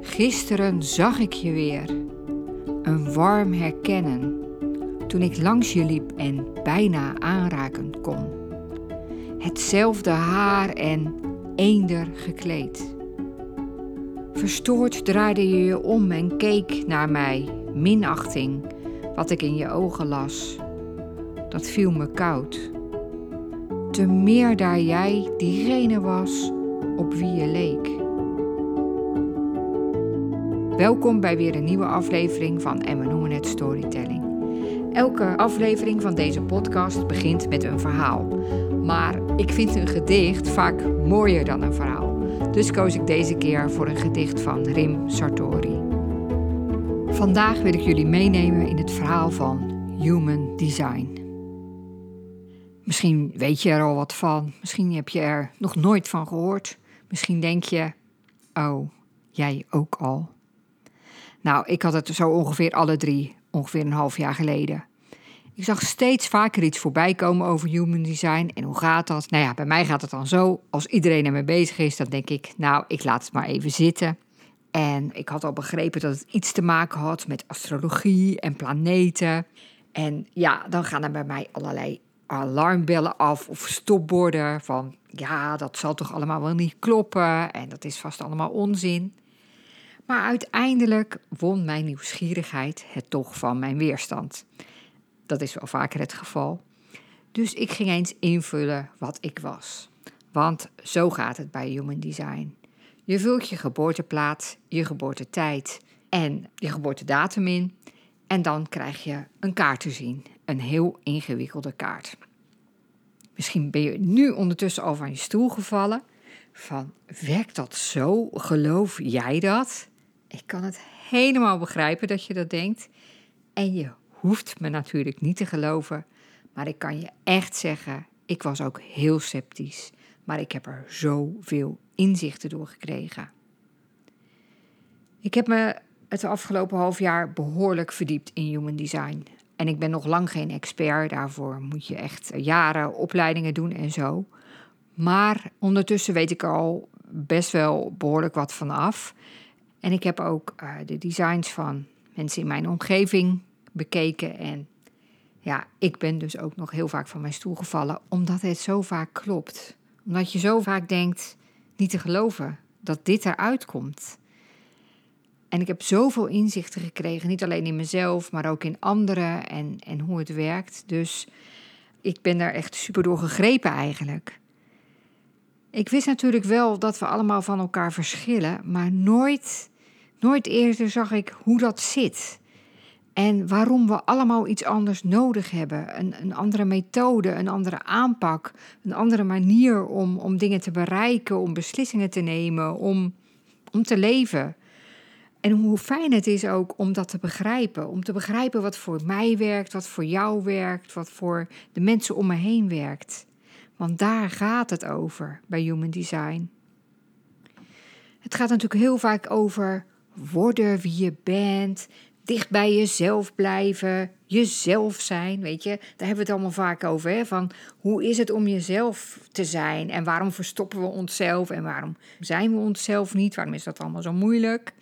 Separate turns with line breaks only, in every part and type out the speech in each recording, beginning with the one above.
Gisteren zag ik je weer. Een warm herkennen. Toen ik langs je liep en bijna aanraken kon. Hetzelfde haar en eender gekleed. Verstoord draaide je je om en keek naar mij, minachting, wat ik in je ogen las. Dat viel me koud. Te meer daar jij diegene was op wie je leek. Welkom bij weer een nieuwe aflevering van En we noemen het Storytelling. Elke aflevering van deze podcast begint met een verhaal. Maar ik vind een gedicht vaak mooier dan een verhaal. Dus koos ik deze keer voor een gedicht van Rim Sartori. Vandaag wil ik jullie meenemen in het verhaal van Human Design. Misschien weet je er al wat van, misschien heb je er nog nooit van gehoord. Misschien denk je, oh, jij ook al. Nou, ik had het zo ongeveer alle drie, ongeveer een half jaar geleden. Ik zag steeds vaker iets voorbij komen over human design. En hoe gaat dat? Nou ja, bij mij gaat het dan zo. Als iedereen ermee bezig is, dan denk ik, nou, ik laat het maar even zitten. En ik had al begrepen dat het iets te maken had met astrologie en planeten. En ja, dan gaan er bij mij allerlei alarmbellen af of stopborden van ja, dat zal toch allemaal wel niet kloppen en dat is vast allemaal onzin. Maar uiteindelijk won mijn nieuwsgierigheid het toch van mijn weerstand. Dat is wel vaker het geval. Dus ik ging eens invullen wat ik was. Want zo gaat het bij Human Design. Je vult je geboorteplaats, je geboortetijd en je geboortedatum in. En dan krijg je een kaart te zien. Een heel ingewikkelde kaart. Misschien ben je nu ondertussen al van je stoel gevallen. Van werkt dat zo? Geloof jij dat? Ik kan het helemaal begrijpen dat je dat denkt. En je hoeft me natuurlijk niet te geloven. Maar ik kan je echt zeggen, ik was ook heel sceptisch. Maar ik heb er zoveel inzichten door gekregen. Ik heb me het afgelopen half jaar behoorlijk verdiept in human design. En ik ben nog lang geen expert, daarvoor moet je echt jaren opleidingen doen en zo. Maar ondertussen weet ik er al best wel behoorlijk wat van af. En ik heb ook uh, de designs van mensen in mijn omgeving bekeken. En ja, ik ben dus ook nog heel vaak van mijn stoel gevallen, omdat het zo vaak klopt. Omdat je zo vaak denkt niet te geloven dat dit eruit komt. En ik heb zoveel inzichten gekregen, niet alleen in mezelf, maar ook in anderen en, en hoe het werkt. Dus ik ben daar echt super door gegrepen eigenlijk. Ik wist natuurlijk wel dat we allemaal van elkaar verschillen, maar nooit, nooit eerder zag ik hoe dat zit. En waarom we allemaal iets anders nodig hebben. Een, een andere methode, een andere aanpak, een andere manier om, om dingen te bereiken, om beslissingen te nemen, om, om te leven. En hoe fijn het is ook om dat te begrijpen. Om te begrijpen wat voor mij werkt, wat voor jou werkt, wat voor de mensen om me heen werkt. Want daar gaat het over bij Human Design. Het gaat natuurlijk heel vaak over worden wie je bent, dicht bij jezelf blijven, jezelf zijn, weet je. Daar hebben we het allemaal vaak over, hè? van hoe is het om jezelf te zijn en waarom verstoppen we onszelf en waarom zijn we onszelf niet, waarom is dat allemaal zo moeilijk.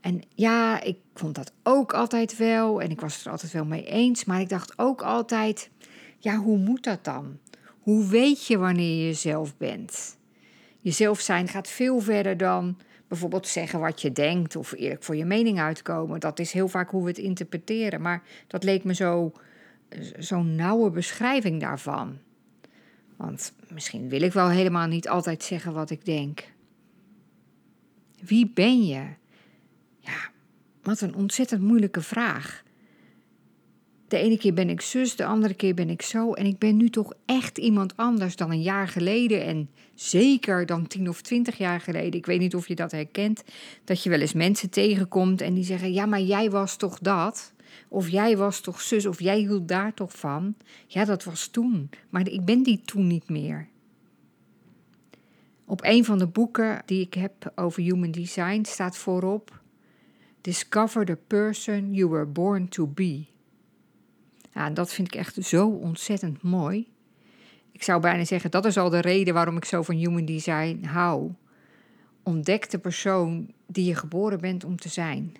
En ja, ik vond dat ook altijd wel en ik was het er altijd wel mee eens, maar ik dacht ook altijd, ja, hoe moet dat dan? Hoe weet je wanneer je jezelf bent? Jezelf zijn gaat veel verder dan bijvoorbeeld zeggen wat je denkt of eerlijk voor je mening uitkomen. Dat is heel vaak hoe we het interpreteren, maar dat leek me zo zo'n nauwe beschrijving daarvan. Want misschien wil ik wel helemaal niet altijd zeggen wat ik denk. Wie ben je? Ja, wat een ontzettend moeilijke vraag. De ene keer ben ik zus, de andere keer ben ik zo. En ik ben nu toch echt iemand anders dan een jaar geleden. En zeker dan tien of twintig jaar geleden. Ik weet niet of je dat herkent. Dat je wel eens mensen tegenkomt en die zeggen: Ja, maar jij was toch dat? Of jij was toch zus, of jij hield daar toch van? Ja, dat was toen. Maar ik ben die toen niet meer. Op een van de boeken die ik heb over human design staat voorop: Discover the person you were born to be. Ja, dat vind ik echt zo ontzettend mooi. Ik zou bijna zeggen, dat is al de reden waarom ik zo van human design hou. ontdek de persoon die je geboren bent om te zijn.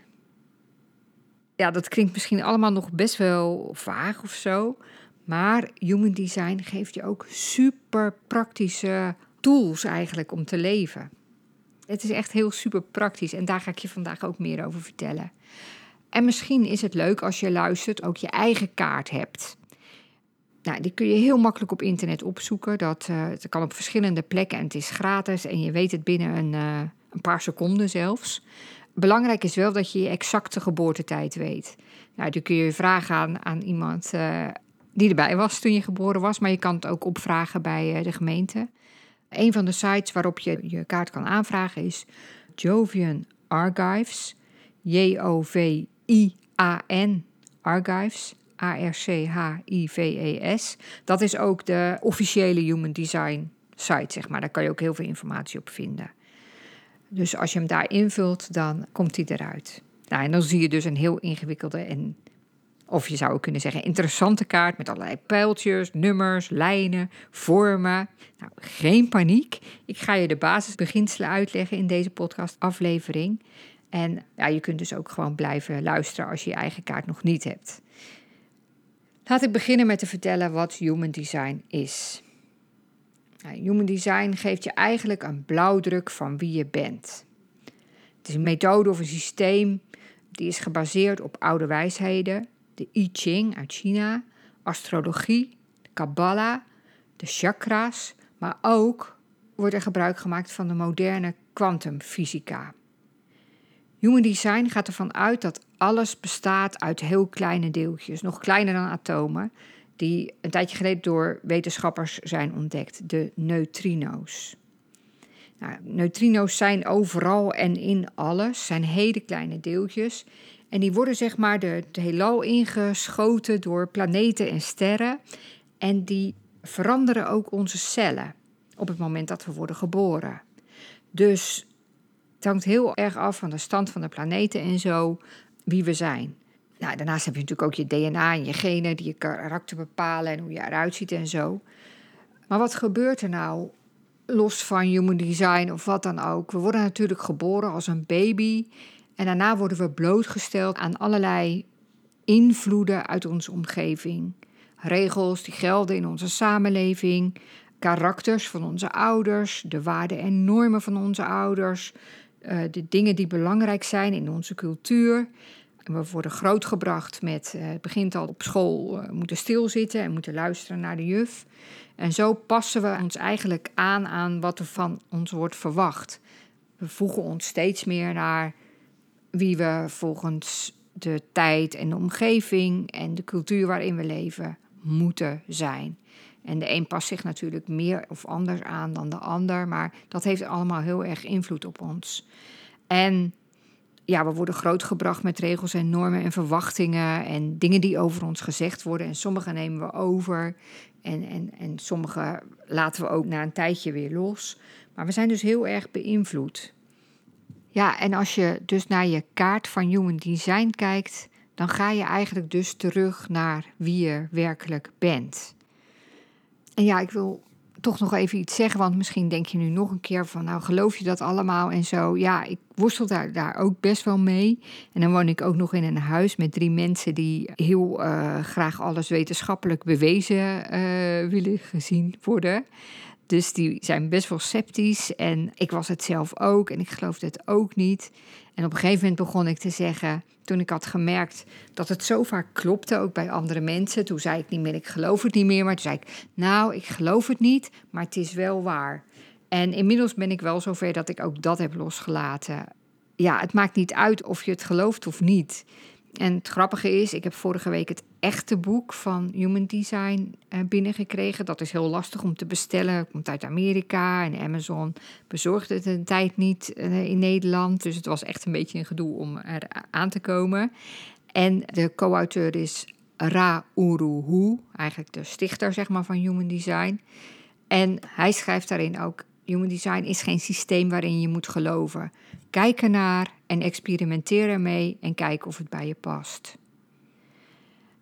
Ja, dat klinkt misschien allemaal nog best wel vaag of zo. Maar human design geeft je ook super praktische tools eigenlijk om te leven. Het is echt heel super praktisch en daar ga ik je vandaag ook meer over vertellen. En misschien is het leuk als je luistert ook je eigen kaart hebt. Nou, die kun je heel makkelijk op internet opzoeken. Dat, uh, kan op verschillende plekken en het is gratis en je weet het binnen een, uh, een paar seconden zelfs. Belangrijk is wel dat je je exacte geboortetijd weet. Nou, kun je vragen aan, aan iemand uh, die erbij was toen je geboren was, maar je kan het ook opvragen bij de gemeente. Een van de sites waarop je je kaart kan aanvragen is Jovian Archives. J-O-V-I-A-N Archives. A-R-C-H-I-V-E-S. Dat is ook de officiële Human Design site, zeg maar. Daar kan je ook heel veel informatie op vinden. Dus als je hem daar invult, dan komt hij eruit. Nou, en dan zie je dus een heel ingewikkelde en of je zou kunnen zeggen interessante kaart met allerlei pijltjes, nummers, lijnen, vormen. Nou, geen paniek. Ik ga je de basisbeginselen uitleggen in deze podcastaflevering. En ja, je kunt dus ook gewoon blijven luisteren als je je eigen kaart nog niet hebt. Laat ik beginnen met te vertellen wat Human Design is. Human Design geeft je eigenlijk een blauwdruk van wie je bent. Het is een methode of een systeem die is gebaseerd op oude wijsheden, de I Ching uit China, astrologie, de Kabbalah, de chakra's, maar ook wordt er gebruik gemaakt van de moderne kwantumfysica. Human Design gaat ervan uit dat alles bestaat uit heel kleine deeltjes, nog kleiner dan atomen, die een tijdje geleden door wetenschappers zijn ontdekt, de neutrino's. Nou, neutrino's zijn overal en in alles, zijn hele kleine deeltjes en die worden zeg maar de, het heelal ingeschoten door planeten en sterren. En die veranderen ook onze cellen op het moment dat we worden geboren. Dus het hangt heel erg af van de stand van de planeten en zo, wie we zijn. Nou, daarnaast heb je natuurlijk ook je DNA en je genen die je karakter bepalen en hoe je eruit ziet en zo. Maar wat gebeurt er nou los van human design of wat dan ook? We worden natuurlijk geboren als een baby en daarna worden we blootgesteld aan allerlei invloeden uit onze omgeving. Regels die gelden in onze samenleving, karakters van onze ouders, de waarden en normen van onze ouders, eh, de dingen die belangrijk zijn in onze cultuur. we worden grootgebracht met, eh, het begint al op school, uh, moeten stilzitten en moeten luisteren naar de juf. En zo passen we ons eigenlijk aan aan wat er van ons wordt verwacht. We voegen ons steeds meer naar wie we volgens de tijd en de omgeving en de cultuur waarin we leven moeten zijn. En de een past zich natuurlijk meer of anders aan dan de ander, maar dat heeft allemaal heel erg invloed op ons. En ja, we worden grootgebracht met regels en normen en verwachtingen en dingen die over ons gezegd worden. En sommige nemen we over en, en, en sommige laten we ook na een tijdje weer los. Maar we zijn dus heel erg beïnvloed. Ja, en als je dus naar je kaart van Human Design kijkt, dan ga je eigenlijk dus terug naar wie je werkelijk bent. En ja, ik wil toch nog even iets zeggen, want misschien denk je nu nog een keer van, nou geloof je dat allemaal en zo. Ja, ik worstel daar, daar ook best wel mee. En dan woon ik ook nog in een huis met drie mensen die heel uh, graag alles wetenschappelijk bewezen uh, willen gezien worden. Dus die zijn best wel sceptisch. En ik was het zelf ook. En ik geloofde het ook niet. En op een gegeven moment begon ik te zeggen, toen ik had gemerkt dat het zo vaak klopte, ook bij andere mensen. Toen zei ik niet meer, ik geloof het niet meer. Maar toen zei ik, nou, ik geloof het niet, maar het is wel waar. En inmiddels ben ik wel zover dat ik ook dat heb losgelaten. Ja, het maakt niet uit of je het gelooft of niet. En het grappige is, ik heb vorige week het echte boek van Human Design uh, binnengekregen. Dat is heel lastig om te bestellen. Komt uit Amerika en Amazon bezorgde het een tijd niet uh, in Nederland. Dus het was echt een beetje een gedoe om er aan te komen. En de co-auteur is Ra Uruhu, eigenlijk de stichter zeg maar, van Human Design. En hij schrijft daarin ook: Human Design is geen systeem waarin je moet geloven. Kijk ernaar en experimenteer ermee en kijk of het bij je past.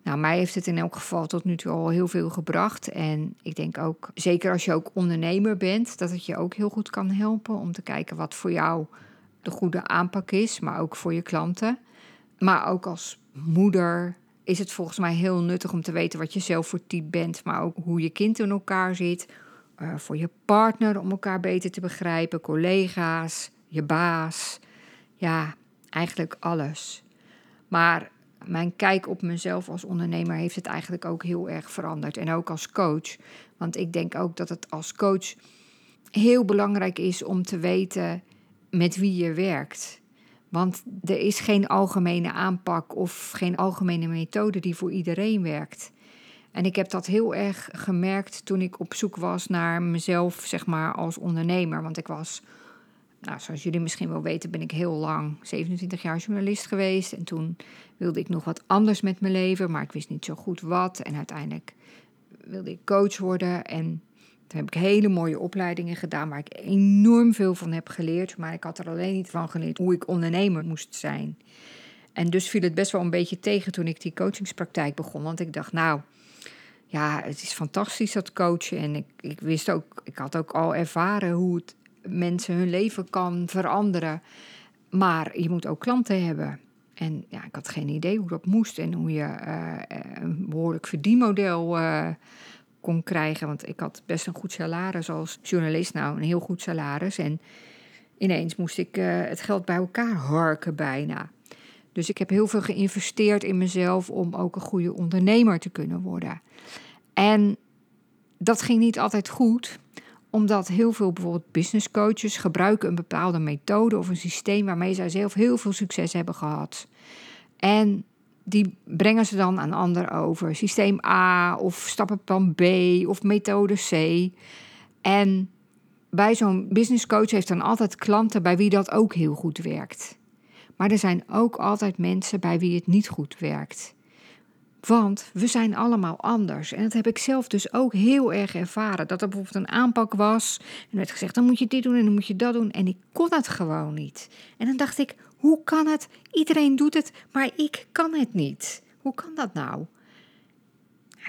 Nou, mij heeft het in elk geval tot nu toe al heel veel gebracht. En ik denk ook, zeker als je ook ondernemer bent, dat het je ook heel goed kan helpen om te kijken wat voor jou de goede aanpak is, maar ook voor je klanten. Maar ook als moeder is het volgens mij heel nuttig om te weten wat je zelf voor type bent, maar ook hoe je kind in elkaar zit. Uh, voor je partner om elkaar beter te begrijpen, collega's, je baas. Ja, eigenlijk alles. Maar mijn kijk op mezelf als ondernemer heeft het eigenlijk ook heel erg veranderd. En ook als coach. Want ik denk ook dat het als coach heel belangrijk is om te weten met wie je werkt. Want er is geen algemene aanpak of geen algemene methode die voor iedereen werkt. En ik heb dat heel erg gemerkt toen ik op zoek was naar mezelf, zeg maar, als ondernemer. Want ik was, nou, zoals jullie misschien wel weten, ben ik heel lang, 27 jaar journalist geweest. En toen wilde ik nog wat anders met mijn leven, maar ik wist niet zo goed wat. En uiteindelijk wilde ik coach worden. En toen heb ik hele mooie opleidingen gedaan waar ik enorm veel van heb geleerd. Maar ik had er alleen niet van geleerd hoe ik ondernemer moest zijn. En dus viel het best wel een beetje tegen toen ik die coachingspraktijk begon. Want ik dacht, nou, ja, het is fantastisch dat coachen. En ik, ik wist ook, ik had ook al ervaren hoe het mensen hun leven kan veranderen. Maar je moet ook klanten hebben. En ja, ik had geen idee hoe dat moest en hoe je uh, een behoorlijk verdienmodel uh, kon krijgen. Want ik had best een goed salaris als journalist, nou een heel goed salaris. En ineens moest ik het geld bij elkaar harken bijna. Dus ik heb heel veel geïnvesteerd in mezelf om ook een goede ondernemer te kunnen worden. En dat ging niet altijd goed, omdat heel veel bijvoorbeeld business coaches gebruiken een bepaalde methode of een systeem waarmee zij zelf heel veel succes hebben gehad. En die brengen ze dan aan anderen over. Systeem A of stappenplan B of methode C. En bij zo'n business coach heeft dan altijd klanten bij wie dat ook heel goed werkt. Maar er zijn ook altijd mensen bij wie het niet goed werkt. Want we zijn allemaal anders. En dat heb ik zelf dus ook heel erg ervaren. Dat er bijvoorbeeld een aanpak was. En werd gezegd: dan moet je dit doen en dan moet je dat doen. En ik kon het gewoon niet. En dan dacht ik: hoe kan het? Iedereen doet het, maar ik kan het niet. Hoe kan dat nou?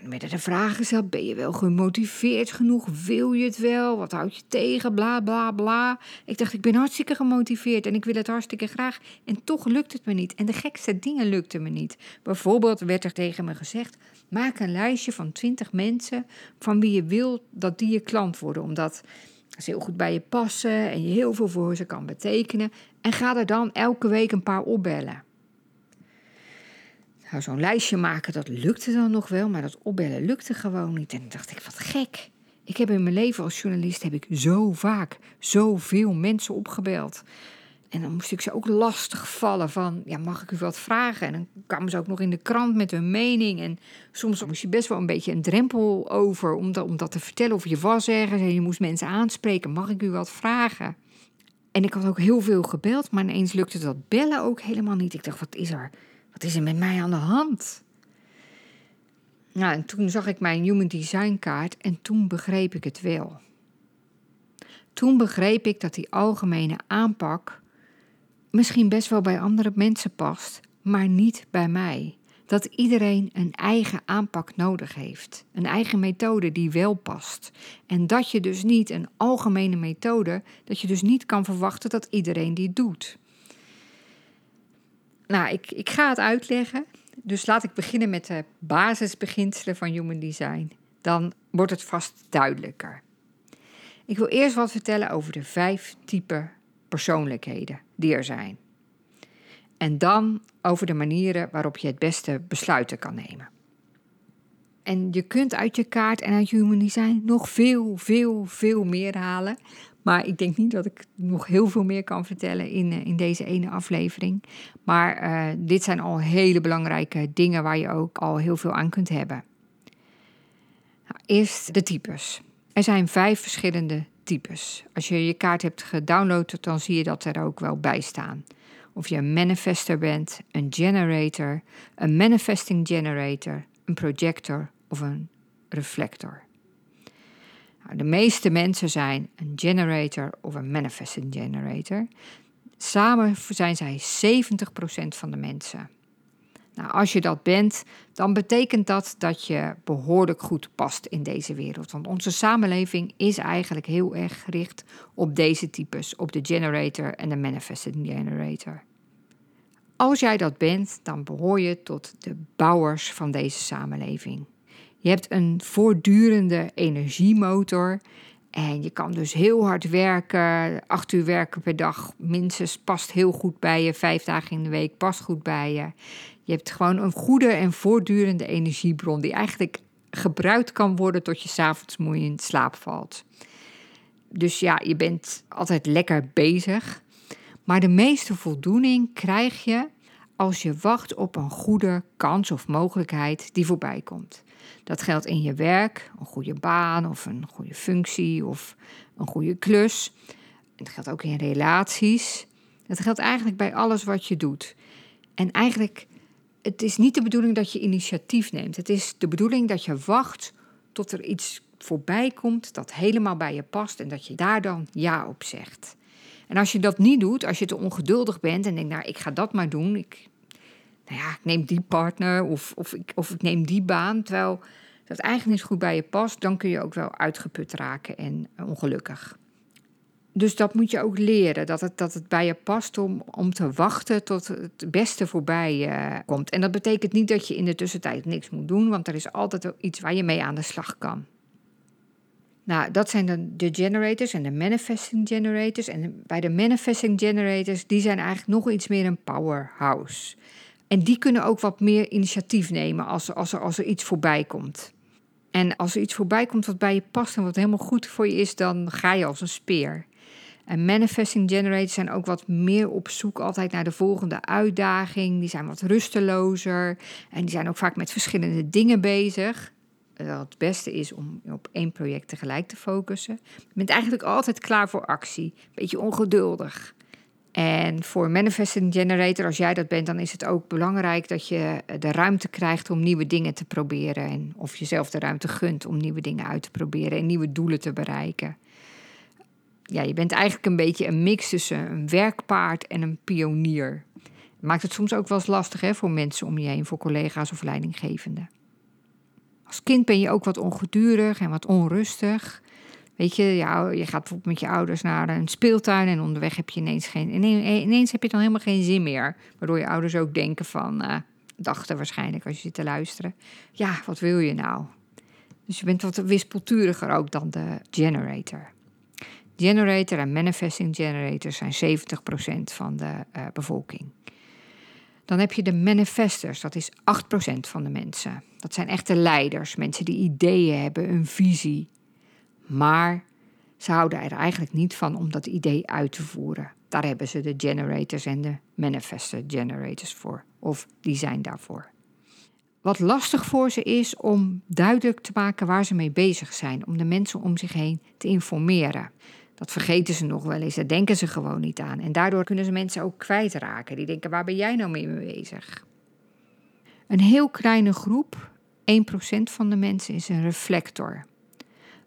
Werden de vragen gesteld: ben je wel gemotiveerd genoeg? Wil je het wel? Wat houd je tegen? Bla bla bla. Ik dacht: ik ben hartstikke gemotiveerd en ik wil het hartstikke graag. En toch lukt het me niet. En de gekste dingen lukten me niet. Bijvoorbeeld werd er tegen me gezegd: maak een lijstje van 20 mensen van wie je wil dat die je klant worden. Omdat ze heel goed bij je passen en je heel veel voor ze kan betekenen. En ga er dan elke week een paar opbellen. Nou, zo'n lijstje maken, dat lukte dan nog wel, maar dat opbellen lukte gewoon niet. En dan dacht ik, wat gek. Ik heb in mijn leven als journalist heb ik zo vaak zoveel mensen opgebeld. En dan moest ik ze ook lastig vallen van, ja, mag ik u wat vragen? En dan kwamen ze ook nog in de krant met hun mening. En soms moest je best wel een beetje een drempel over om dat te vertellen of je was ergens. En je moest mensen aanspreken, mag ik u wat vragen? En ik had ook heel veel gebeld, maar ineens lukte dat bellen ook helemaal niet. Ik dacht, wat is er? Wat is er met mij aan de hand? Nou, en toen zag ik mijn Human Design kaart en toen begreep ik het wel. Toen begreep ik dat die algemene aanpak misschien best wel bij andere mensen past, maar niet bij mij. Dat iedereen een eigen aanpak nodig heeft, een eigen methode die wel past. En dat je dus niet een algemene methode, dat je dus niet kan verwachten dat iedereen die doet. Nou, ik, ik ga het uitleggen. Dus laat ik beginnen met de basisbeginselen van Human Design. Dan wordt het vast duidelijker. Ik wil eerst wat vertellen over de vijf typen persoonlijkheden die er zijn. En dan over de manieren waarop je het beste besluiten kan nemen. En je kunt uit je kaart en uit Human Design nog veel, veel, veel meer halen. Maar ik denk niet dat ik nog heel veel meer kan vertellen in, eh, in deze ene aflevering. Maar uh, dit zijn al hele belangrijke dingen waar je ook al heel veel aan kunt hebben. Nou, eerst de types. Er zijn vijf verschillende types. Als je je kaart hebt gedownload, dan zie je dat er ook wel bij staan. Of je een manifester bent, een generator, een manifesting generator, een projector of een reflector. Nou, de meeste mensen zijn een generator of een manifesting generator. Samen zijn zij 70% van de mensen. Nou, als je dat bent, dan betekent dat dat je behoorlijk goed past in deze wereld. Want onze samenleving is eigenlijk heel erg gericht op deze types, op de generator en de manifesting generator. Als jij dat bent, dan behoor je tot de bouwers van deze samenleving. Je hebt een voortdurende energiemotor en je kan dus heel hard werken. Acht uur werken per dag minstens past heel goed bij je. Vijf dagen in de week past goed bij je. Je hebt gewoon een goede en voortdurende energiebron die eigenlijk gebruikt kan worden tot je s'avonds moe in slaap valt. Dus ja, je bent altijd lekker bezig. Maar de meeste voldoening krijg je als je wacht op een goede kans of mogelijkheid die voorbij komt. Dat geldt in je werk, een goede baan of een goede functie of een goede klus. Het geldt ook in relaties. Het geldt eigenlijk bij alles wat je doet. En eigenlijk, het is niet de bedoeling dat je initiatief neemt. Het is de bedoeling dat je wacht tot er iets voorbij komt dat helemaal bij je past en dat je daar dan ja op zegt. En als je dat niet doet, als je te ongeduldig bent en denkt, nou, ik ga dat maar doen, ik, nou ja, ik neem die partner of, of, ik, of ik neem die baan, terwijl dat eigenlijk niet goed bij je past, dan kun je ook wel uitgeput raken en ongelukkig. Dus dat moet je ook leren, dat het, dat het bij je past om, om te wachten tot het beste voorbij uh, komt. En dat betekent niet dat je in de tussentijd niks moet doen, want er is altijd iets waar je mee aan de slag kan. Nou, dat zijn dan de generators en de manifesting generators. En bij de manifesting generators, die zijn eigenlijk nog iets meer een powerhouse. En die kunnen ook wat meer initiatief nemen als, als, er, als er iets voorbij komt. En als er iets voorbij komt wat bij je past en wat helemaal goed voor je is, dan ga je als een speer. En manifesting generators zijn ook wat meer op zoek altijd naar de volgende uitdaging. Die zijn wat rustelozer en die zijn ook vaak met verschillende dingen bezig. Het beste is om op één project tegelijk te focussen. Je bent eigenlijk altijd klaar voor actie. Beetje ongeduldig. En voor Manifesting Generator, als jij dat bent, dan is het ook belangrijk dat je de ruimte krijgt om nieuwe dingen te proberen. En of jezelf de ruimte gunt om nieuwe dingen uit te proberen en nieuwe doelen te bereiken. Ja, je bent eigenlijk een beetje een mix tussen een werkpaard en een pionier. Maakt het soms ook wel eens lastig hè, voor mensen om je heen, voor collega's of leidinggevenden. Als kind ben je ook wat ongedurig en wat onrustig. Weet je, ja, je gaat bijvoorbeeld met je ouders naar een speeltuin en onderweg heb je ineens geen. Ineens heb je dan helemaal geen zin meer. Waardoor je ouders ook denken van. Uh, dachten waarschijnlijk als je zit te luisteren. Ja, wat wil je nou? Dus je bent wat wispelturiger ook dan de generator. Generator en manifesting generators zijn 70% van de uh, bevolking. Dan heb je de manifestors, dat is 8% van de mensen. Dat zijn echte leiders, mensen die ideeën hebben, een visie. Maar ze houden er eigenlijk niet van om dat idee uit te voeren. Daar hebben ze de generators en de manifesto generators voor. Of die zijn daarvoor. Wat lastig voor ze is om duidelijk te maken waar ze mee bezig zijn. Om de mensen om zich heen te informeren. Dat vergeten ze nog wel eens, daar denken ze gewoon niet aan. En daardoor kunnen ze mensen ook kwijtraken. Die denken, waar ben jij nou mee bezig? Een heel kleine groep, 1% van de mensen, is een reflector.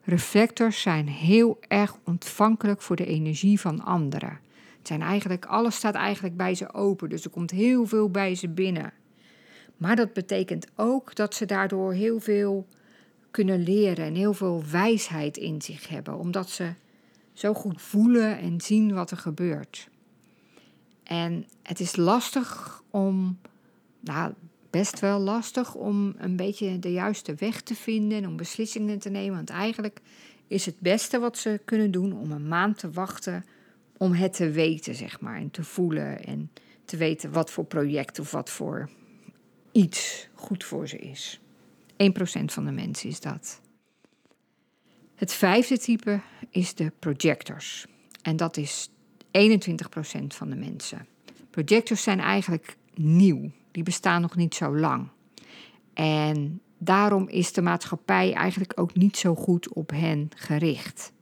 Reflectors zijn heel erg ontvankelijk voor de energie van anderen. Het zijn eigenlijk, alles staat eigenlijk bij ze open, dus er komt heel veel bij ze binnen. Maar dat betekent ook dat ze daardoor heel veel kunnen leren en heel veel wijsheid in zich hebben, omdat ze zo goed voelen en zien wat er gebeurt. En het is lastig om, nou, best wel lastig om een beetje de juiste weg te vinden en om beslissingen te nemen. Want eigenlijk is het beste wat ze kunnen doen om een maand te wachten om het te weten, zeg maar. En te voelen en te weten wat voor project of wat voor iets goed voor ze is. 1% van de mensen is dat. Het vijfde type is de projectors. En dat is 21% van de mensen. Projectors zijn eigenlijk nieuw. Die bestaan nog niet zo lang. En daarom is de maatschappij eigenlijk ook niet zo goed op hen gericht.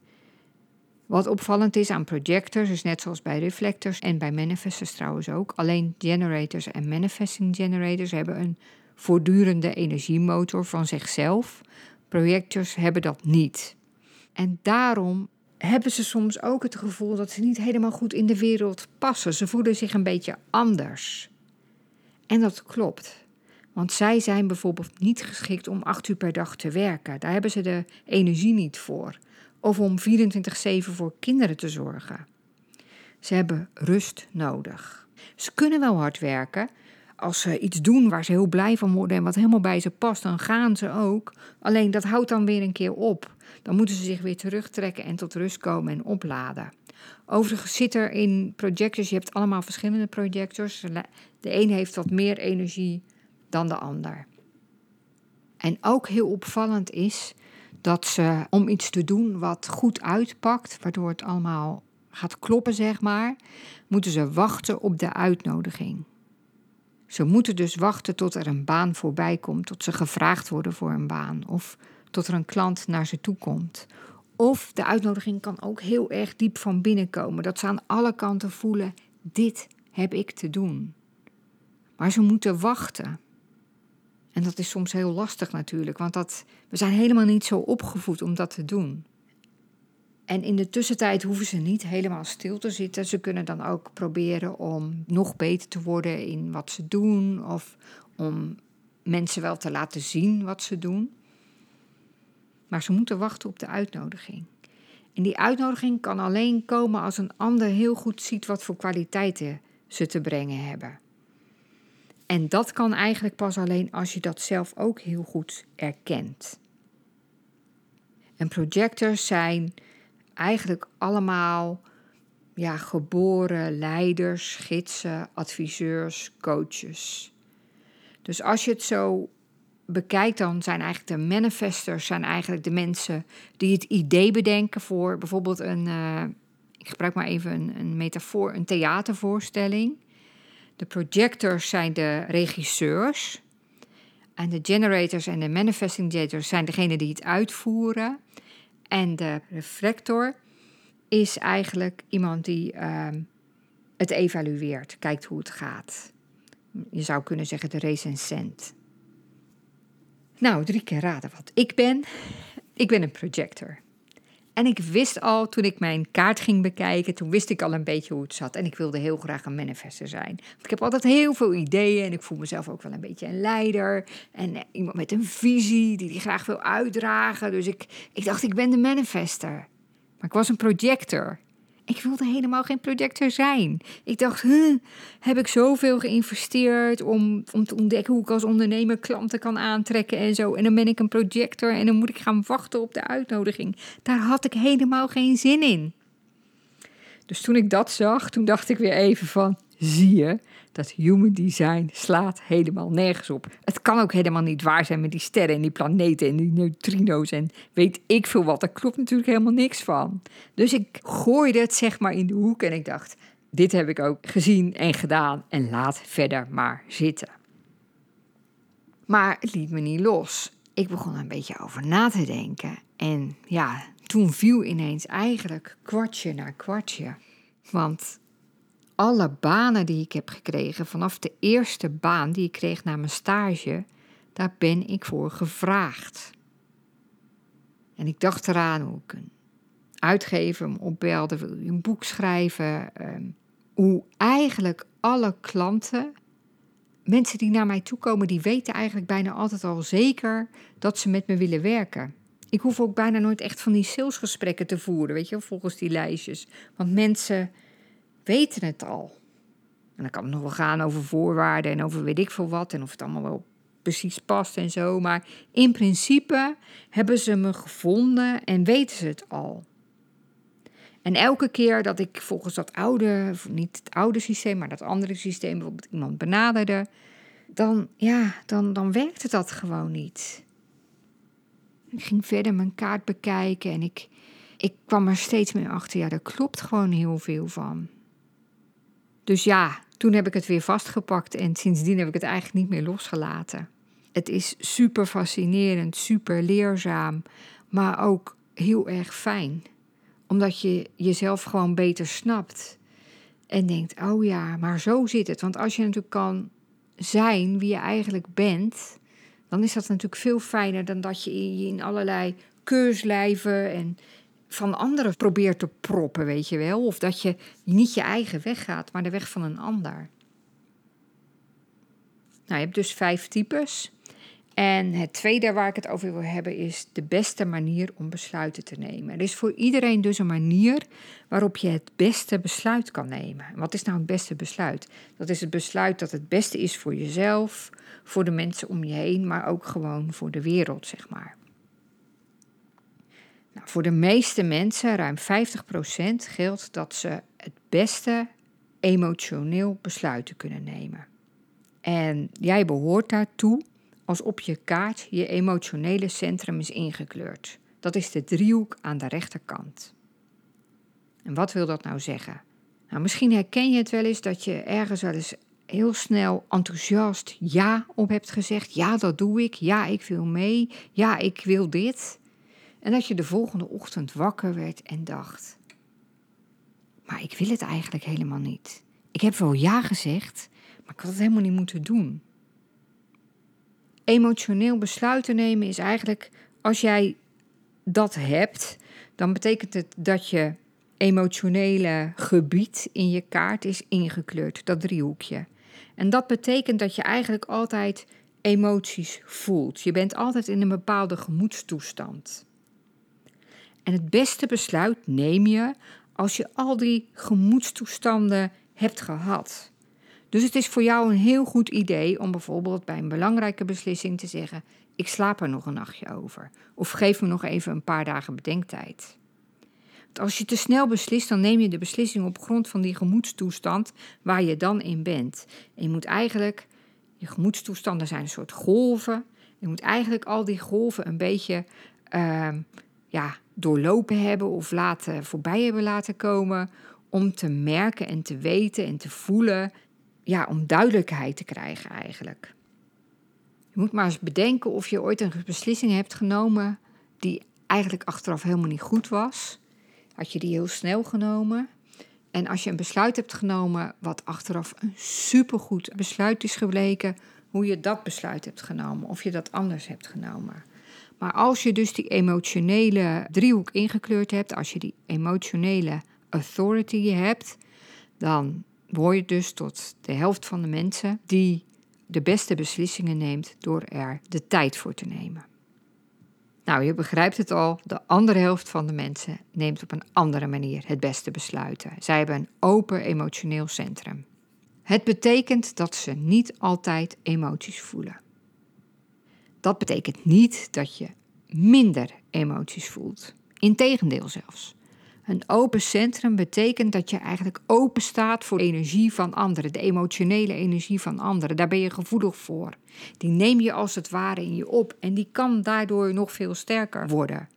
Wat opvallend is aan projectors, is net zoals bij reflectors en bij manifestors trouwens ook. Alleen generators en manifesting generators hebben een voortdurende energiemotor van zichzelf. Projectors hebben dat niet. En daarom hebben ze soms ook het gevoel dat ze niet helemaal goed in de wereld passen. Ze voelen zich een beetje anders. En dat klopt. Want zij zijn bijvoorbeeld niet geschikt om acht uur per dag te werken. Daar hebben ze de energie niet voor. Of om 24-7 voor kinderen te zorgen. Ze hebben rust nodig. Ze kunnen wel hard werken. Als ze iets doen waar ze heel blij van worden en wat helemaal bij ze past, dan gaan ze ook. Alleen dat houdt dan weer een keer op. Dan moeten ze zich weer terugtrekken en tot rust komen en opladen. Overigens zit er in projectors, je hebt allemaal verschillende projectors. De een heeft wat meer energie dan de ander. En ook heel opvallend is dat ze om iets te doen wat goed uitpakt, waardoor het allemaal gaat kloppen, zeg maar, moeten ze wachten op de uitnodiging. Ze moeten dus wachten tot er een baan voorbij komt, tot ze gevraagd worden voor een baan of tot er een klant naar ze toe komt. Of de uitnodiging kan ook heel erg diep van binnen komen, dat ze aan alle kanten voelen: dit heb ik te doen. Maar ze moeten wachten. En dat is soms heel lastig natuurlijk, want dat, we zijn helemaal niet zo opgevoed om dat te doen. En in de tussentijd hoeven ze niet helemaal stil te zitten. Ze kunnen dan ook proberen om nog beter te worden in wat ze doen of om mensen wel te laten zien wat ze doen. Maar ze moeten wachten op de uitnodiging. En die uitnodiging kan alleen komen als een ander heel goed ziet wat voor kwaliteiten ze te brengen hebben. En dat kan eigenlijk pas alleen als je dat zelf ook heel goed erkent. En projectors zijn eigenlijk allemaal ja, geboren leiders, gidsen, adviseurs, coaches. Dus als je het zo bekijkt, dan zijn eigenlijk de manifestors zijn eigenlijk de mensen die het idee bedenken voor bijvoorbeeld een, uh, ik gebruik maar even een, een metafoor, een theatervoorstelling. De projectors zijn de regisseurs. En de generators en de manifesting generators zijn degene die het uitvoeren. En de reflector is eigenlijk iemand die ehm, het evalueert, kijkt hoe het gaat. Je zou kunnen zeggen de recensent. Nou, drie keer raden wat ik ben. Ik ben een projector. En ik wist al, toen ik mijn kaart ging bekijken, toen wist ik al een beetje hoe het zat. En ik wilde heel graag een manifester zijn. Want ik heb altijd heel veel ideeën en ik voel mezelf ook wel een beetje een leider. En eh, iemand met een visie die die graag wil uitdragen. Dus ik, ik dacht, ik ben de manifester. Maar ik was een projector. Ik wilde helemaal geen projector zijn. Ik dacht, heb ik zoveel geïnvesteerd om, om te ontdekken hoe ik als ondernemer klanten kan aantrekken en zo. En dan ben ik een projector en dan moet ik gaan wachten op de uitnodiging. Daar had ik helemaal geen zin in. Dus toen ik dat zag, toen dacht ik weer even van, zie je, dat human design slaat helemaal nergens op. Het kan ook helemaal niet waar zijn met die sterren en die planeten en die neutrino's en weet ik veel wat. Daar klopt natuurlijk helemaal niks van. Dus ik gooide het zeg maar in de hoek en ik dacht, dit heb ik ook gezien en gedaan en laat verder maar zitten. Maar het liet me niet los. Ik begon er een beetje over na te denken. En ja, toen viel ineens eigenlijk kwartje na kwartje. Want alle banen die ik heb gekregen, vanaf de eerste baan die ik kreeg na mijn stage, daar ben ik voor gevraagd. En ik dacht eraan hoe ik een uitgever me opbelde, wil een boek schrijven? Ehm, hoe eigenlijk alle klanten, mensen die naar mij toe komen, die weten eigenlijk bijna altijd al zeker dat ze met me willen werken. Ik hoef ook bijna nooit echt van die salesgesprekken te voeren, weet je, volgens die lijstjes. Want mensen weten het al. En dan kan het nog wel gaan over voorwaarden en over weet ik veel wat en of het allemaal wel precies past en zo. Maar in principe hebben ze me gevonden en weten ze het al. En elke keer dat ik volgens dat oude, niet het oude systeem, maar dat andere systeem bijvoorbeeld iemand benaderde, dan, ja, dan, dan werkte dat gewoon niet. Ik ging verder mijn kaart bekijken en ik, ik kwam er steeds meer achter, ja, daar klopt gewoon heel veel van. Dus ja, toen heb ik het weer vastgepakt en sindsdien heb ik het eigenlijk niet meer losgelaten. Het is super fascinerend, super leerzaam, maar ook heel erg fijn. Omdat je jezelf gewoon beter snapt. En denkt, oh ja, maar zo zit het. Want als je natuurlijk kan zijn wie je eigenlijk bent, dan is dat natuurlijk veel fijner dan dat je in allerlei keurslijven en van anderen probeert te proppen, weet je wel. Of dat je niet je eigen weg gaat, maar de weg van een ander. je hebt dus vijf types. En het tweede waar ik het over wil hebben is de beste manier om besluiten te nemen. Er is voor iedereen dus een manier waarop je het beste besluit kan nemen. Wat is nou het beste besluit? Dat is het besluit dat het beste is voor jezelf, voor de mensen om je heen, maar ook gewoon voor de wereld, zeg maar. Nou, voor de meeste mensen, ruim 50%, geldt dat ze het beste emotioneel besluiten kunnen nemen. En jij behoort daartoe als op je kaart je emotionele centrum is ingekleurd. Dat is de driehoek aan de rechterkant. En wat wil dat nou zeggen? Nou, misschien herken je het wel eens dat je ergens wel eens heel snel enthousiast ja op hebt gezegd. Ja, dat doe ik. Ja, ik wil mee. Ja, ik wil dit. En dat je de volgende ochtend wakker werd en dacht: Maar ik wil het eigenlijk helemaal niet. Ik heb wel ja gezegd, maar ik had het helemaal niet moeten doen. Emotioneel besluiten nemen is eigenlijk, als jij dat hebt, dan betekent het dat je emotionele gebied in je kaart is ingekleurd, dat driehoekje. En dat betekent dat je eigenlijk altijd emoties voelt. Je bent altijd in een bepaalde gemoedstoestand. En het beste besluit neem je als je al die gemoedstoestanden hebt gehad. Dus het is voor jou een heel goed idee om bijvoorbeeld bij een belangrijke beslissing te zeggen: Ik slaap er nog een nachtje over. Of geef me nog even een paar dagen bedenktijd. Want als je te snel beslist, dan neem je de beslissing op grond van die gemoedstoestand waar je dan in bent. En je moet eigenlijk, je gemoedstoestanden zijn een soort golven. Je moet eigenlijk al die golven een beetje uh, ja, doorlopen hebben of laten, voorbij hebben laten komen. Om te merken en te weten en te voelen. Ja, om duidelijkheid te krijgen eigenlijk. Je moet maar eens bedenken of je ooit een beslissing hebt genomen die eigenlijk achteraf helemaal niet goed was. Had je die heel snel genomen? En als je een besluit hebt genomen wat achteraf een supergoed besluit is gebleken, hoe je dat besluit hebt genomen of je dat anders hebt genomen. Maar als je dus die emotionele driehoek ingekleurd hebt, als je die emotionele authority hebt, dan behoor je dus tot de helft van de mensen die de beste beslissingen neemt door er de tijd voor te nemen. Nou, je begrijpt het al, de andere helft van de mensen neemt op een andere manier het beste besluiten. Zij hebben een open emotioneel centrum. Het betekent dat ze niet altijd emoties voelen. Dat betekent niet dat je minder emoties voelt. Integendeel zelfs. Een open centrum betekent dat je eigenlijk open staat voor de energie van anderen, de emotionele energie van anderen. Daar ben je gevoelig voor. Die neem je als het ware in je op en die kan daardoor nog veel sterker worden.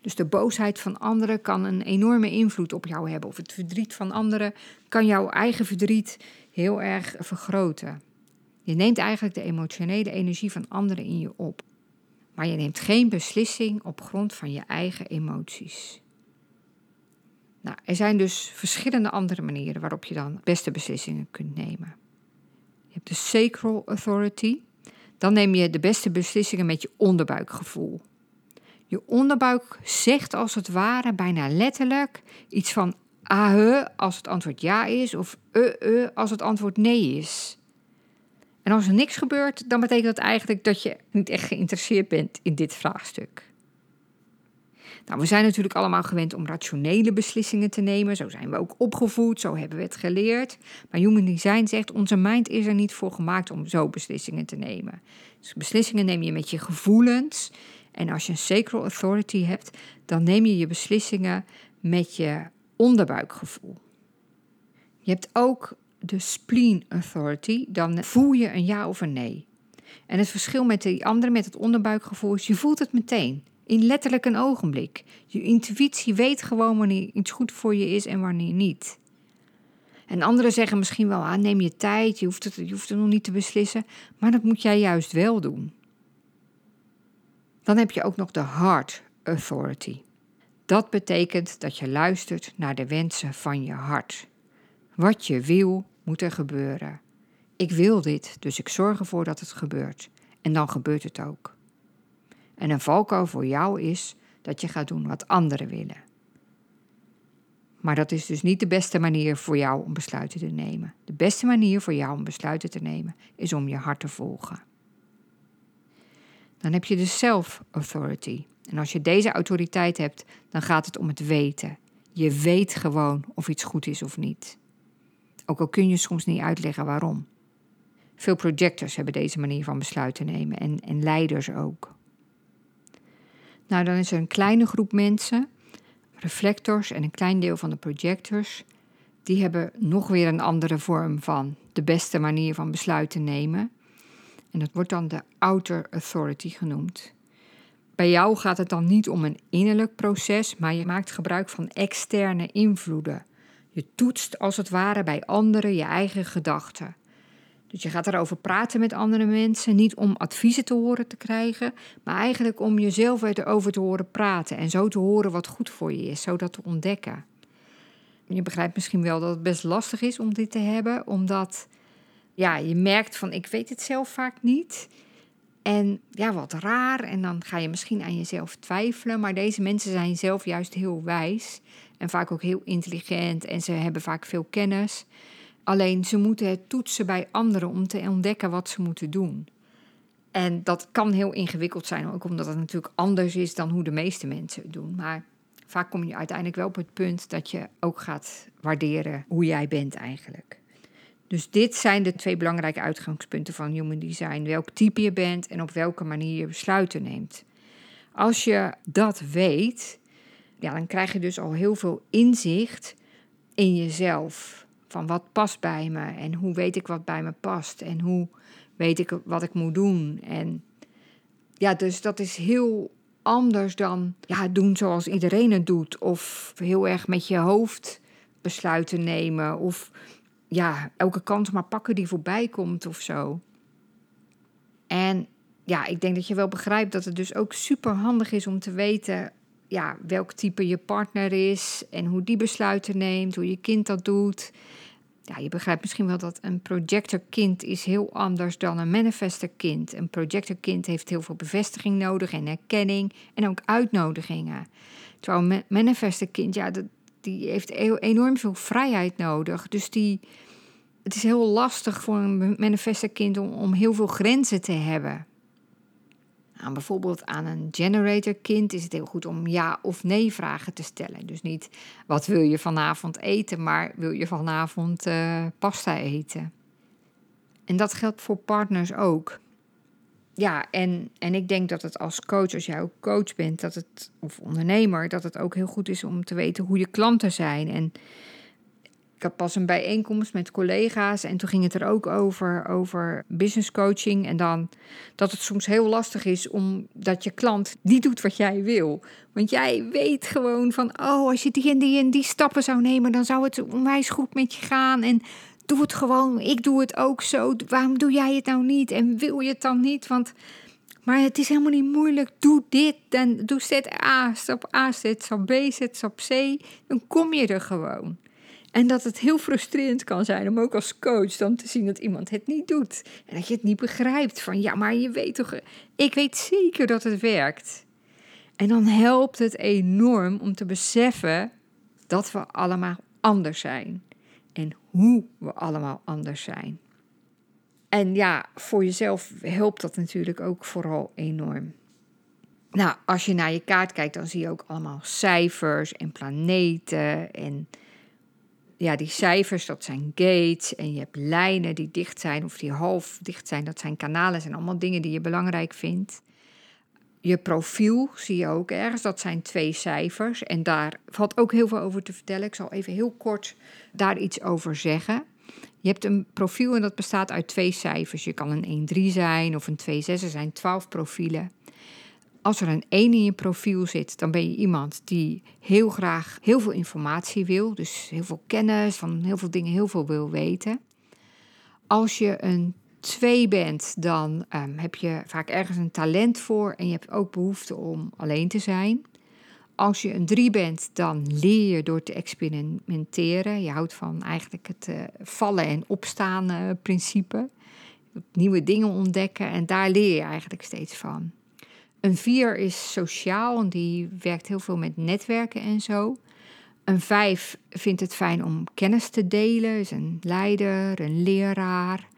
Dus de boosheid van anderen kan een enorme invloed op jou hebben. Of het verdriet van anderen kan jouw eigen verdriet heel erg vergroten. Je neemt eigenlijk de emotionele energie van anderen in je op. Maar je neemt geen beslissing op grond van je eigen emoties. Nou, er zijn dus verschillende andere manieren waarop je dan beste beslissingen kunt nemen. Je hebt de sacral authority. Dan neem je de beste beslissingen met je onderbuikgevoel. Je onderbuik zegt als het ware bijna letterlijk iets van ah als het antwoord ja is of uh als het antwoord nee is. En als er niks gebeurt, dan betekent dat eigenlijk dat je niet echt geïnteresseerd bent in dit vraagstuk. Nou, we zijn natuurlijk allemaal gewend om rationele beslissingen te nemen. Zo zijn we ook opgevoed, zo hebben we het geleerd. Maar Human Design zegt, onze mind is er niet voor gemaakt om zo beslissingen te nemen. Dus beslissingen neem je met je gevoelens. En als je een sacral authority hebt, dan neem je je beslissingen met je onderbuikgevoel. Je hebt ook de spleen authority, dan voel je een ja of een nee. En het verschil met die andere, met het onderbuikgevoel, is je voelt het meteen. In letterlijk een ogenblik. Je intuïtie weet gewoon wanneer iets goed voor je is en wanneer niet. En anderen zeggen misschien wel, ah, neem je tijd, je hoeft, het, je hoeft nog niet te beslissen. Maar dat moet jij juist wel doen. Dan heb je ook nog de heart authority. Dat betekent dat je luistert naar de wensen van je hart. Wat je wil, moet er gebeuren. Ik wil dit, dus ik zorg ervoor dat het gebeurt. En dan gebeurt het ook. En een valkuil voor jou is dat je gaat doen wat anderen willen. Maar dat is dus niet de beste manier voor jou om besluiten te nemen. De beste manier voor jou om besluiten te nemen is om je hart te volgen. Dan heb je de self-authority. En als je deze autoriteit hebt, dan gaat het om het weten. Je weet gewoon of iets goed is of niet. Ook al kun je soms niet uitleggen waarom. Veel projectors hebben deze manier van besluiten nemen en, en leiders ook. Nou, dan is er een kleine groep mensen, reflectors en een klein deel van de projectors, die hebben nog weer een andere vorm van de beste manier van besluiten nemen. En dat wordt dan de outer authority genoemd. Bij jou gaat het dan niet om een innerlijk proces, maar je maakt gebruik van externe invloeden. Je toetst als het ware bij anderen je eigen gedachten. Dus je gaat erover praten met andere mensen, niet om adviezen te horen te krijgen, maar eigenlijk om jezelf erover te horen praten en zo te horen wat goed voor je is, zo dat te ontdekken. Je begrijpt misschien wel dat het best lastig is om dit te hebben, omdat ja, je merkt van ik weet het zelf vaak niet. En ja, wat raar. En dan ga je misschien aan jezelf twijfelen. Maar deze mensen zijn zelf juist heel wijs. En vaak ook heel intelligent. En ze hebben vaak veel kennis. Alleen ze moeten het toetsen bij anderen om te ontdekken wat ze moeten doen. En dat kan heel ingewikkeld zijn, ook omdat het natuurlijk anders is dan hoe de meeste mensen het doen. Maar vaak kom je uiteindelijk wel op het punt dat je ook gaat waarderen hoe jij bent eigenlijk. Dus dit zijn de twee belangrijke uitgangspunten van human design. Welk type je bent en op welke manier je besluiten neemt. Als je dat weet, ja, dan krijg je dus al heel veel inzicht in jezelf. Van wat past bij me en hoe weet ik wat bij me past en hoe weet ik wat ik moet doen. En ja, dus dat is heel anders dan ja, doen zoals iedereen het doet. Of heel erg met je hoofd besluiten nemen. Of ja, elke kans maar pakken die voorbij komt of zo. En ja, ik denk dat je wel begrijpt dat het dus ook super handig is om te weten ja, welk type je partner is en hoe die besluiten neemt, hoe je kind dat doet. Ja, je begrijpt misschien wel dat een projector-kind is heel anders dan een manifester-kind. Een projector-kind heeft heel veel bevestiging nodig en erkenning en ook uitnodigingen. Terwijl een manifester-kind, ja, dat, die heeft enorm veel vrijheid nodig. Dus die, het is heel lastig voor een manifester-kind om, om heel veel grenzen te hebben. Nou, bijvoorbeeld aan een generator-kind is het heel goed om ja of nee vragen te stellen. Dus niet wat wil je vanavond eten, maar wil je vanavond uh, pasta eten. En dat geldt voor partners ook. Ja, en, en ik denk dat het als coach, als jij ook coach bent, dat het, of ondernemer, dat het ook heel goed is om te weten hoe je klanten zijn. En ik had pas een bijeenkomst met collega's en toen ging het er ook over, over business coaching. En dan dat het soms heel lastig is omdat je klant niet doet wat jij wil. Want jij weet gewoon van, oh, als je die en die en die stappen zou nemen, dan zou het onwijs goed met je gaan. En doe het gewoon, ik doe het ook zo. Waarom doe jij het nou niet? En wil je het dan niet? Want, maar het is helemaal niet moeilijk. Doe dit, dan doe zet A, stap A, zet stap B, zet stap C. Dan kom je er gewoon. En dat het heel frustrerend kan zijn om ook als coach dan te zien dat iemand het niet doet. En dat je het niet begrijpt van ja, maar je weet toch, ik weet zeker dat het werkt. En dan helpt het enorm om te beseffen dat we allemaal anders zijn. En hoe we allemaal anders zijn. En ja, voor jezelf helpt dat natuurlijk ook vooral enorm. Nou, als je naar je kaart kijkt, dan zie je ook allemaal cijfers en planeten en ja, die cijfers, dat zijn gates. En je hebt lijnen die dicht zijn of die half dicht zijn. Dat zijn kanalen, zijn allemaal dingen die je belangrijk vindt. Je profiel zie je ook ergens, dat zijn twee cijfers. En daar valt ook heel veel over te vertellen. Ik zal even heel kort daar iets over zeggen. Je hebt een profiel en dat bestaat uit twee cijfers. Je kan een 1-3 zijn of een 2-6. Er zijn 12 profielen. Als er een 1 in je profiel zit, dan ben je iemand die heel graag heel veel informatie wil. Dus heel veel kennis, van heel veel dingen heel veel wil weten. Als je een 2 bent, dan um, heb je vaak ergens een talent voor en je hebt ook behoefte om alleen te zijn. Als je een 3 bent, dan leer je door te experimenteren. Je houdt van eigenlijk het uh, vallen en opstaan uh, principe. Nieuwe dingen ontdekken en daar leer je eigenlijk steeds van. Een vier is sociaal en die werkt heel veel met netwerken en zo. Een vijf vindt het fijn om kennis te delen, is een leider, een leraar.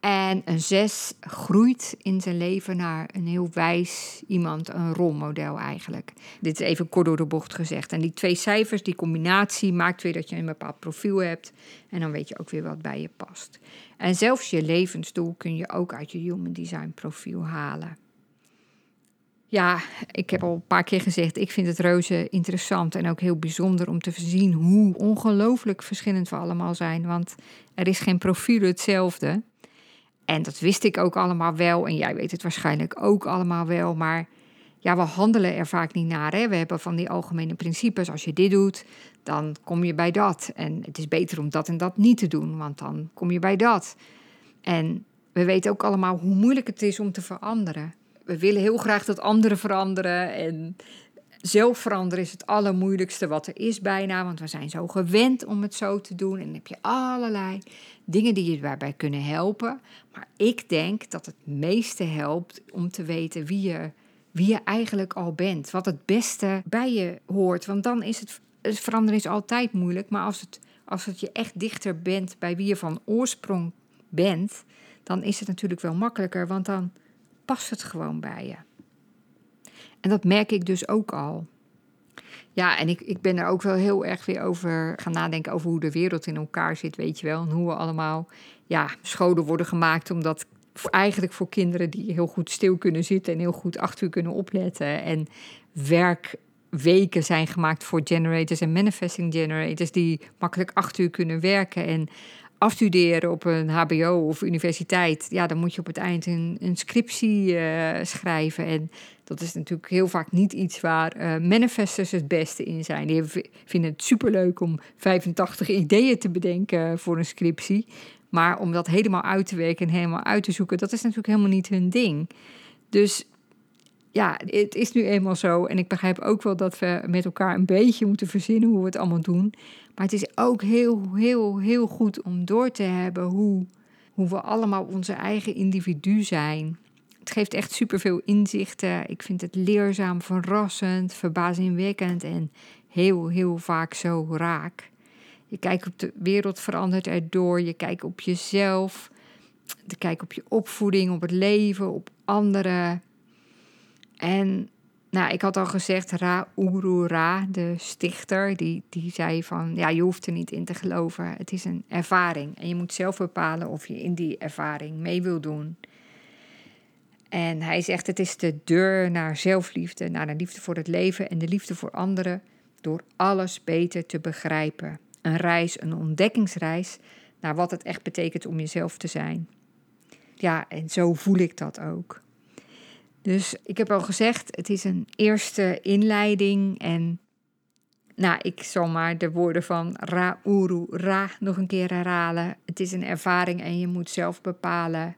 En een zes groeit in zijn leven naar een heel wijs iemand, een rolmodel eigenlijk. Dit is even kort door de bocht gezegd. En die twee cijfers, die combinatie, maakt weer dat je een bepaald profiel hebt. En dan weet je ook weer wat bij je past. En zelfs je levensdoel kun je ook uit je Human Design profiel halen. Ja, ik heb al een paar keer gezegd, ik vind het reuze interessant en ook heel bijzonder om te zien hoe ongelooflijk verschillend we allemaal zijn. Want er is geen profiel hetzelfde. En dat wist ik ook allemaal wel. En jij weet het waarschijnlijk ook allemaal wel. Maar ja, we handelen er vaak niet naar. Hè? We hebben van die algemene principes. Als je dit doet, dan kom je bij dat. En het is beter om dat en dat niet te doen, want dan kom je bij dat. En we weten ook allemaal hoe moeilijk het is om te veranderen. We willen heel graag dat anderen veranderen. En zelf veranderen is het allermoeilijkste wat er is bijna, want we zijn zo gewend om het zo te doen. En dan heb je allerlei dingen die je daarbij kunnen helpen. Maar ik denk dat het meeste helpt om te weten wie je, wie je eigenlijk al bent. Wat het beste bij je hoort. Want dan is het, veranderen is altijd moeilijk. Maar als het, als het je echt dichter bent bij wie je van oorsprong bent, dan is het natuurlijk wel makkelijker. Want dan past het gewoon bij je. En dat merk ik dus ook al. Ja, en ik, ik ben er ook wel heel erg weer over gaan nadenken over hoe de wereld in elkaar zit, weet je wel. En hoe we allemaal ja, scholen worden gemaakt omdat eigenlijk voor kinderen die heel goed stil kunnen zitten en heel goed acht uur kunnen opletten. En werkweken zijn gemaakt voor generators en manifesting generators die makkelijk acht uur kunnen werken. En afstuderen op een HBO of universiteit, ja, dan moet je op het eind een, een scriptie uh, schrijven. En dat is natuurlijk heel vaak niet iets waar uh, manifestors het beste in zijn. Die vinden het superleuk om 85 ideeën te bedenken voor een scriptie. Maar om dat helemaal uit te werken en helemaal uit te zoeken, dat is natuurlijk helemaal niet hun ding. Dus ja, het is nu eenmaal zo. En ik begrijp ook wel dat we met elkaar een beetje moeten verzinnen hoe we het allemaal doen. Maar het is ook heel, heel, heel goed om door te hebben hoe, hoe we allemaal onze eigen individu zijn. Het geeft echt superveel inzichten. Ik vind het leerzaam, verrassend, verbazingwekkend en heel, heel vaak zo raak. Je kijkt op de wereld verandert erdoor. Je kijkt op jezelf. Je kijkt op je opvoeding, op het leven, op anderen. En nou, ik had al gezegd, Ra Uru Ra, de stichter, die, die zei van, ja, je hoeft er niet in te geloven. Het is een ervaring en je moet zelf bepalen of je in die ervaring mee wil doen. En hij zegt, het is de deur naar zelfliefde, naar de liefde voor het leven en de liefde voor anderen, door alles beter te begrijpen. Een reis, een ontdekkingsreis naar wat het echt betekent om jezelf te zijn. Ja, en zo voel ik dat ook. Dus ik heb al gezegd, het is een eerste inleiding. En nou, ik zal maar de woorden van Ra Uru Ra nog een keer herhalen. Het is een ervaring en je moet zelf bepalen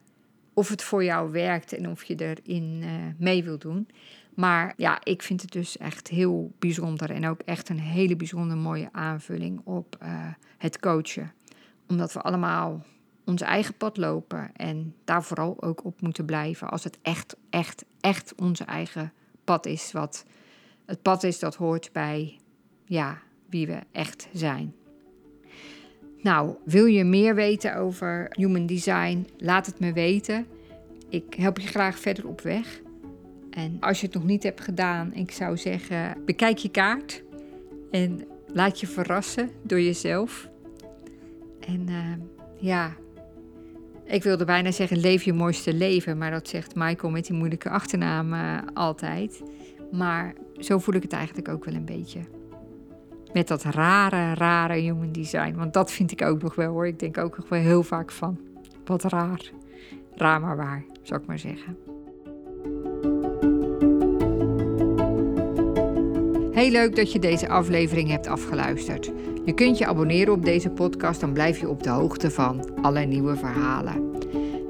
of het voor jou werkt en of je erin uh, mee wil doen. Maar ja, ik vind het dus echt heel bijzonder en ook echt een hele bijzonder mooie aanvulling op uh, het coachen. Omdat we allemaal ons eigen pad lopen en daar vooral ook op moeten blijven als het echt, echt, echt onze eigen pad is. Wat het pad is dat hoort bij ja, wie we echt zijn. Nou, wil je meer weten over human design? Laat het me weten. Ik help je graag verder op weg. En als je het nog niet hebt gedaan, ik zou zeggen: bekijk je kaart en laat je verrassen door jezelf. En uh, ja, ik wilde bijna zeggen: leef je mooiste leven, maar dat zegt Michael met die moeilijke achternaam uh, altijd. Maar zo voel ik het eigenlijk ook wel een beetje. Met dat rare, rare human design. Want dat vind ik ook nog wel hoor. Ik denk ook nog wel heel vaak van. Wat raar. Raar maar waar, zou ik maar zeggen. Heel leuk dat je deze aflevering hebt afgeluisterd. Je kunt je abonneren op deze podcast, dan blijf je op de hoogte van alle nieuwe verhalen.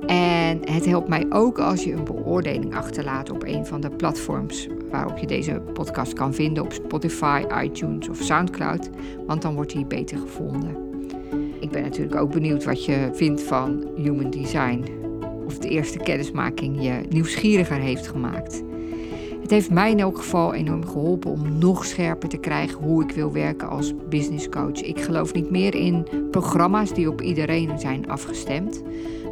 En het helpt mij ook als je een beoordeling achterlaat op een van de platforms waarop je deze podcast kan vinden, op Spotify, iTunes of SoundCloud, want dan wordt hij beter gevonden. Ik ben natuurlijk ook benieuwd wat je vindt van Human Design. Of de eerste kennismaking je nieuwsgieriger heeft gemaakt. Het heeft mij in elk geval enorm geholpen om nog scherper te krijgen hoe ik wil werken als business coach. Ik geloof niet meer in programma's die op iedereen zijn afgestemd,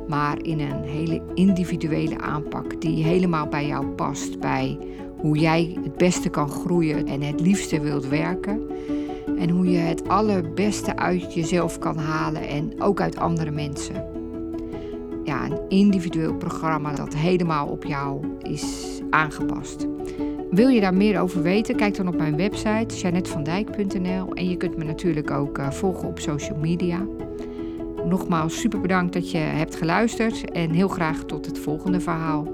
maar in een hele individuele aanpak die helemaal bij jou past, bij hoe jij het beste kan groeien en het liefste wilt werken. En hoe je het allerbeste uit jezelf kan halen en ook uit andere mensen. Ja, een individueel programma dat helemaal op jou is aangepast. Wil je daar meer over weten? Kijk dan op mijn website janetvandijk.nl en je kunt me natuurlijk ook uh, volgen op social media. Nogmaals super bedankt dat je hebt geluisterd en heel graag tot het volgende verhaal.